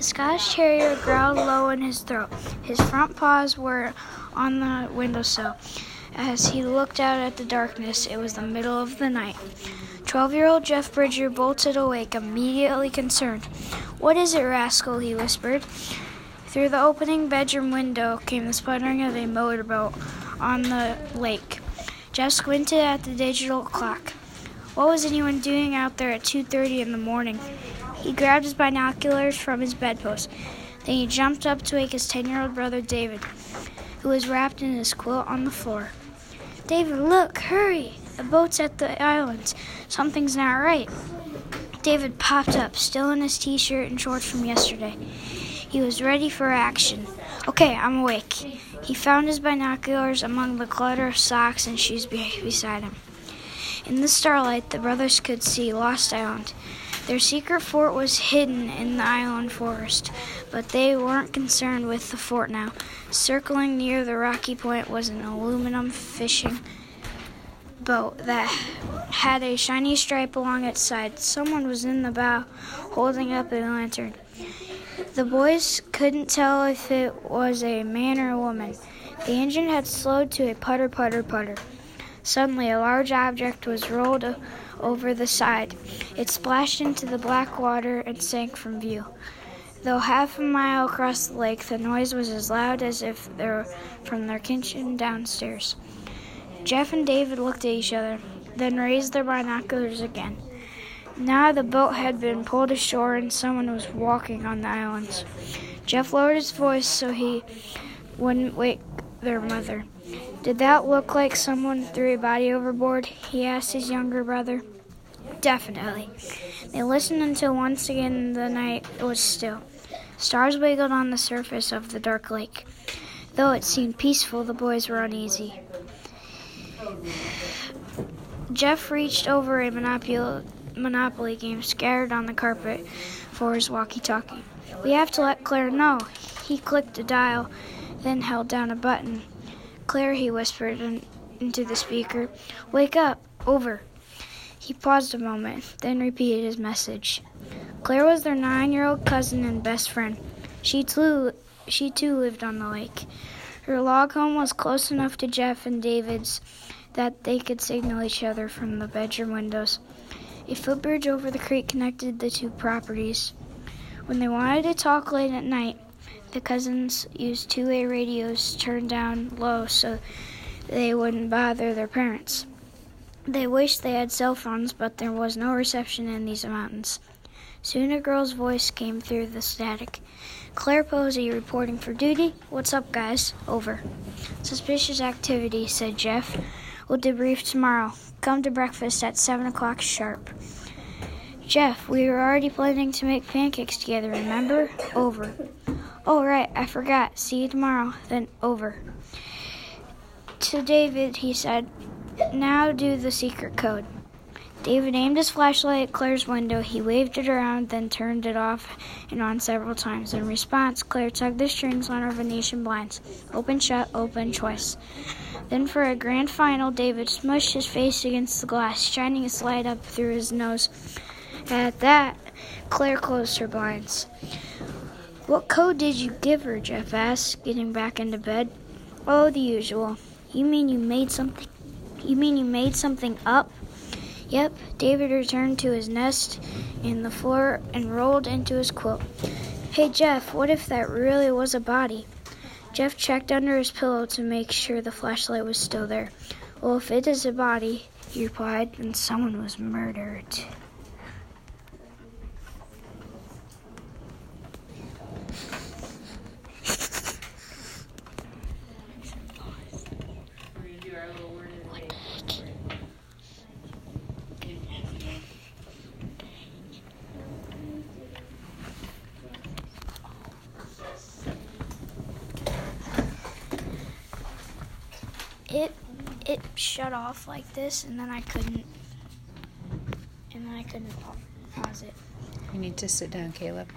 The Scottish Terrier growled low in his throat. His front paws were on the windowsill. As he looked out at the darkness, it was the middle of the night. Twelve year old Jeff Bridger bolted awake, immediately concerned. What is it, rascal? he whispered. Through the opening bedroom window came the sputtering of a motorboat on the lake. Jeff squinted at the digital clock. What was anyone doing out there at 2:30 in the morning? He grabbed his binoculars from his bedpost. Then he jumped up to wake his 10-year-old brother David, who was wrapped in his quilt on the floor. David, look, hurry! The boat's at the islands. Something's not right. David popped up, still in his t-shirt and shorts from yesterday. He was ready for action. Okay, I'm awake. He found his binoculars among the clutter of socks and shoes beside him. In the starlight, the brothers could see Lost Island. Their secret fort was hidden in the island forest, but they weren't concerned with the fort now. Circling near the rocky point was an aluminum fishing boat that had a shiny stripe along its side. Someone was in the bow holding up a lantern. The boys couldn't tell if it was a man or a woman. The engine had slowed to a putter, putter, putter. Suddenly, a large object was rolled over the side. It splashed into the black water and sank from view. Though half a mile across the lake, the noise was as loud as if they were from their kitchen downstairs. Jeff and David looked at each other, then raised their binoculars again. Now the boat had been pulled ashore and someone was walking on the islands. Jeff lowered his voice so he wouldn't wake their mother. Did that look like someone threw a body overboard? he asked his younger brother. Definitely. They listened until once again the night was still. Stars wiggled on the surface of the dark lake. Though it seemed peaceful, the boys were uneasy. Jeff reached over a Monopoly, game scattered on the carpet for his walkie talkie. We have to let Claire know. He clicked a dial, then held down a button. Claire, he whispered in, into the speaker. Wake up. Over. He paused a moment, then repeated his message. Claire was their nine year old cousin and best friend. She too, she too lived on the lake. Her log home was close enough to Jeff and David's that they could signal each other from the bedroom windows. A footbridge over the creek connected the two properties. When they wanted to talk late at night, the cousins used two way radios turned down low so they wouldn't bother their parents. They wished they had cell phones, but there was no reception in these mountains. Soon a girl's voice came through the static. Claire Posey reporting for duty. What's up, guys? Over. Suspicious activity, said Jeff. We'll debrief tomorrow. Come to breakfast at 7 o'clock sharp. Jeff, we were already planning to make pancakes together, remember? Over. Oh, right, I forgot. See you tomorrow. Then over. To David, he said, Now do the secret code. David aimed his flashlight at Claire's window. He waved it around, then turned it off and on several times. In response, Claire tugged the strings on her Venetian blinds. Open, shut, open, twice. Then, for a grand final, David smushed his face against the glass, shining its light up through his nose. At that, Claire closed her blinds. What code did you give her? Jeff asked, getting back into bed. Oh, the usual. You mean you made something? You mean you made something up? Yep. David returned to his nest in the floor and rolled into his quilt. Hey, Jeff, what if that really was a body? Jeff checked under his pillow to make sure the flashlight was still there. Well, if it is a body, he replied, then someone was murdered. It it shut off like this and then I couldn't and then I couldn't pause it. You need to sit down, Caleb.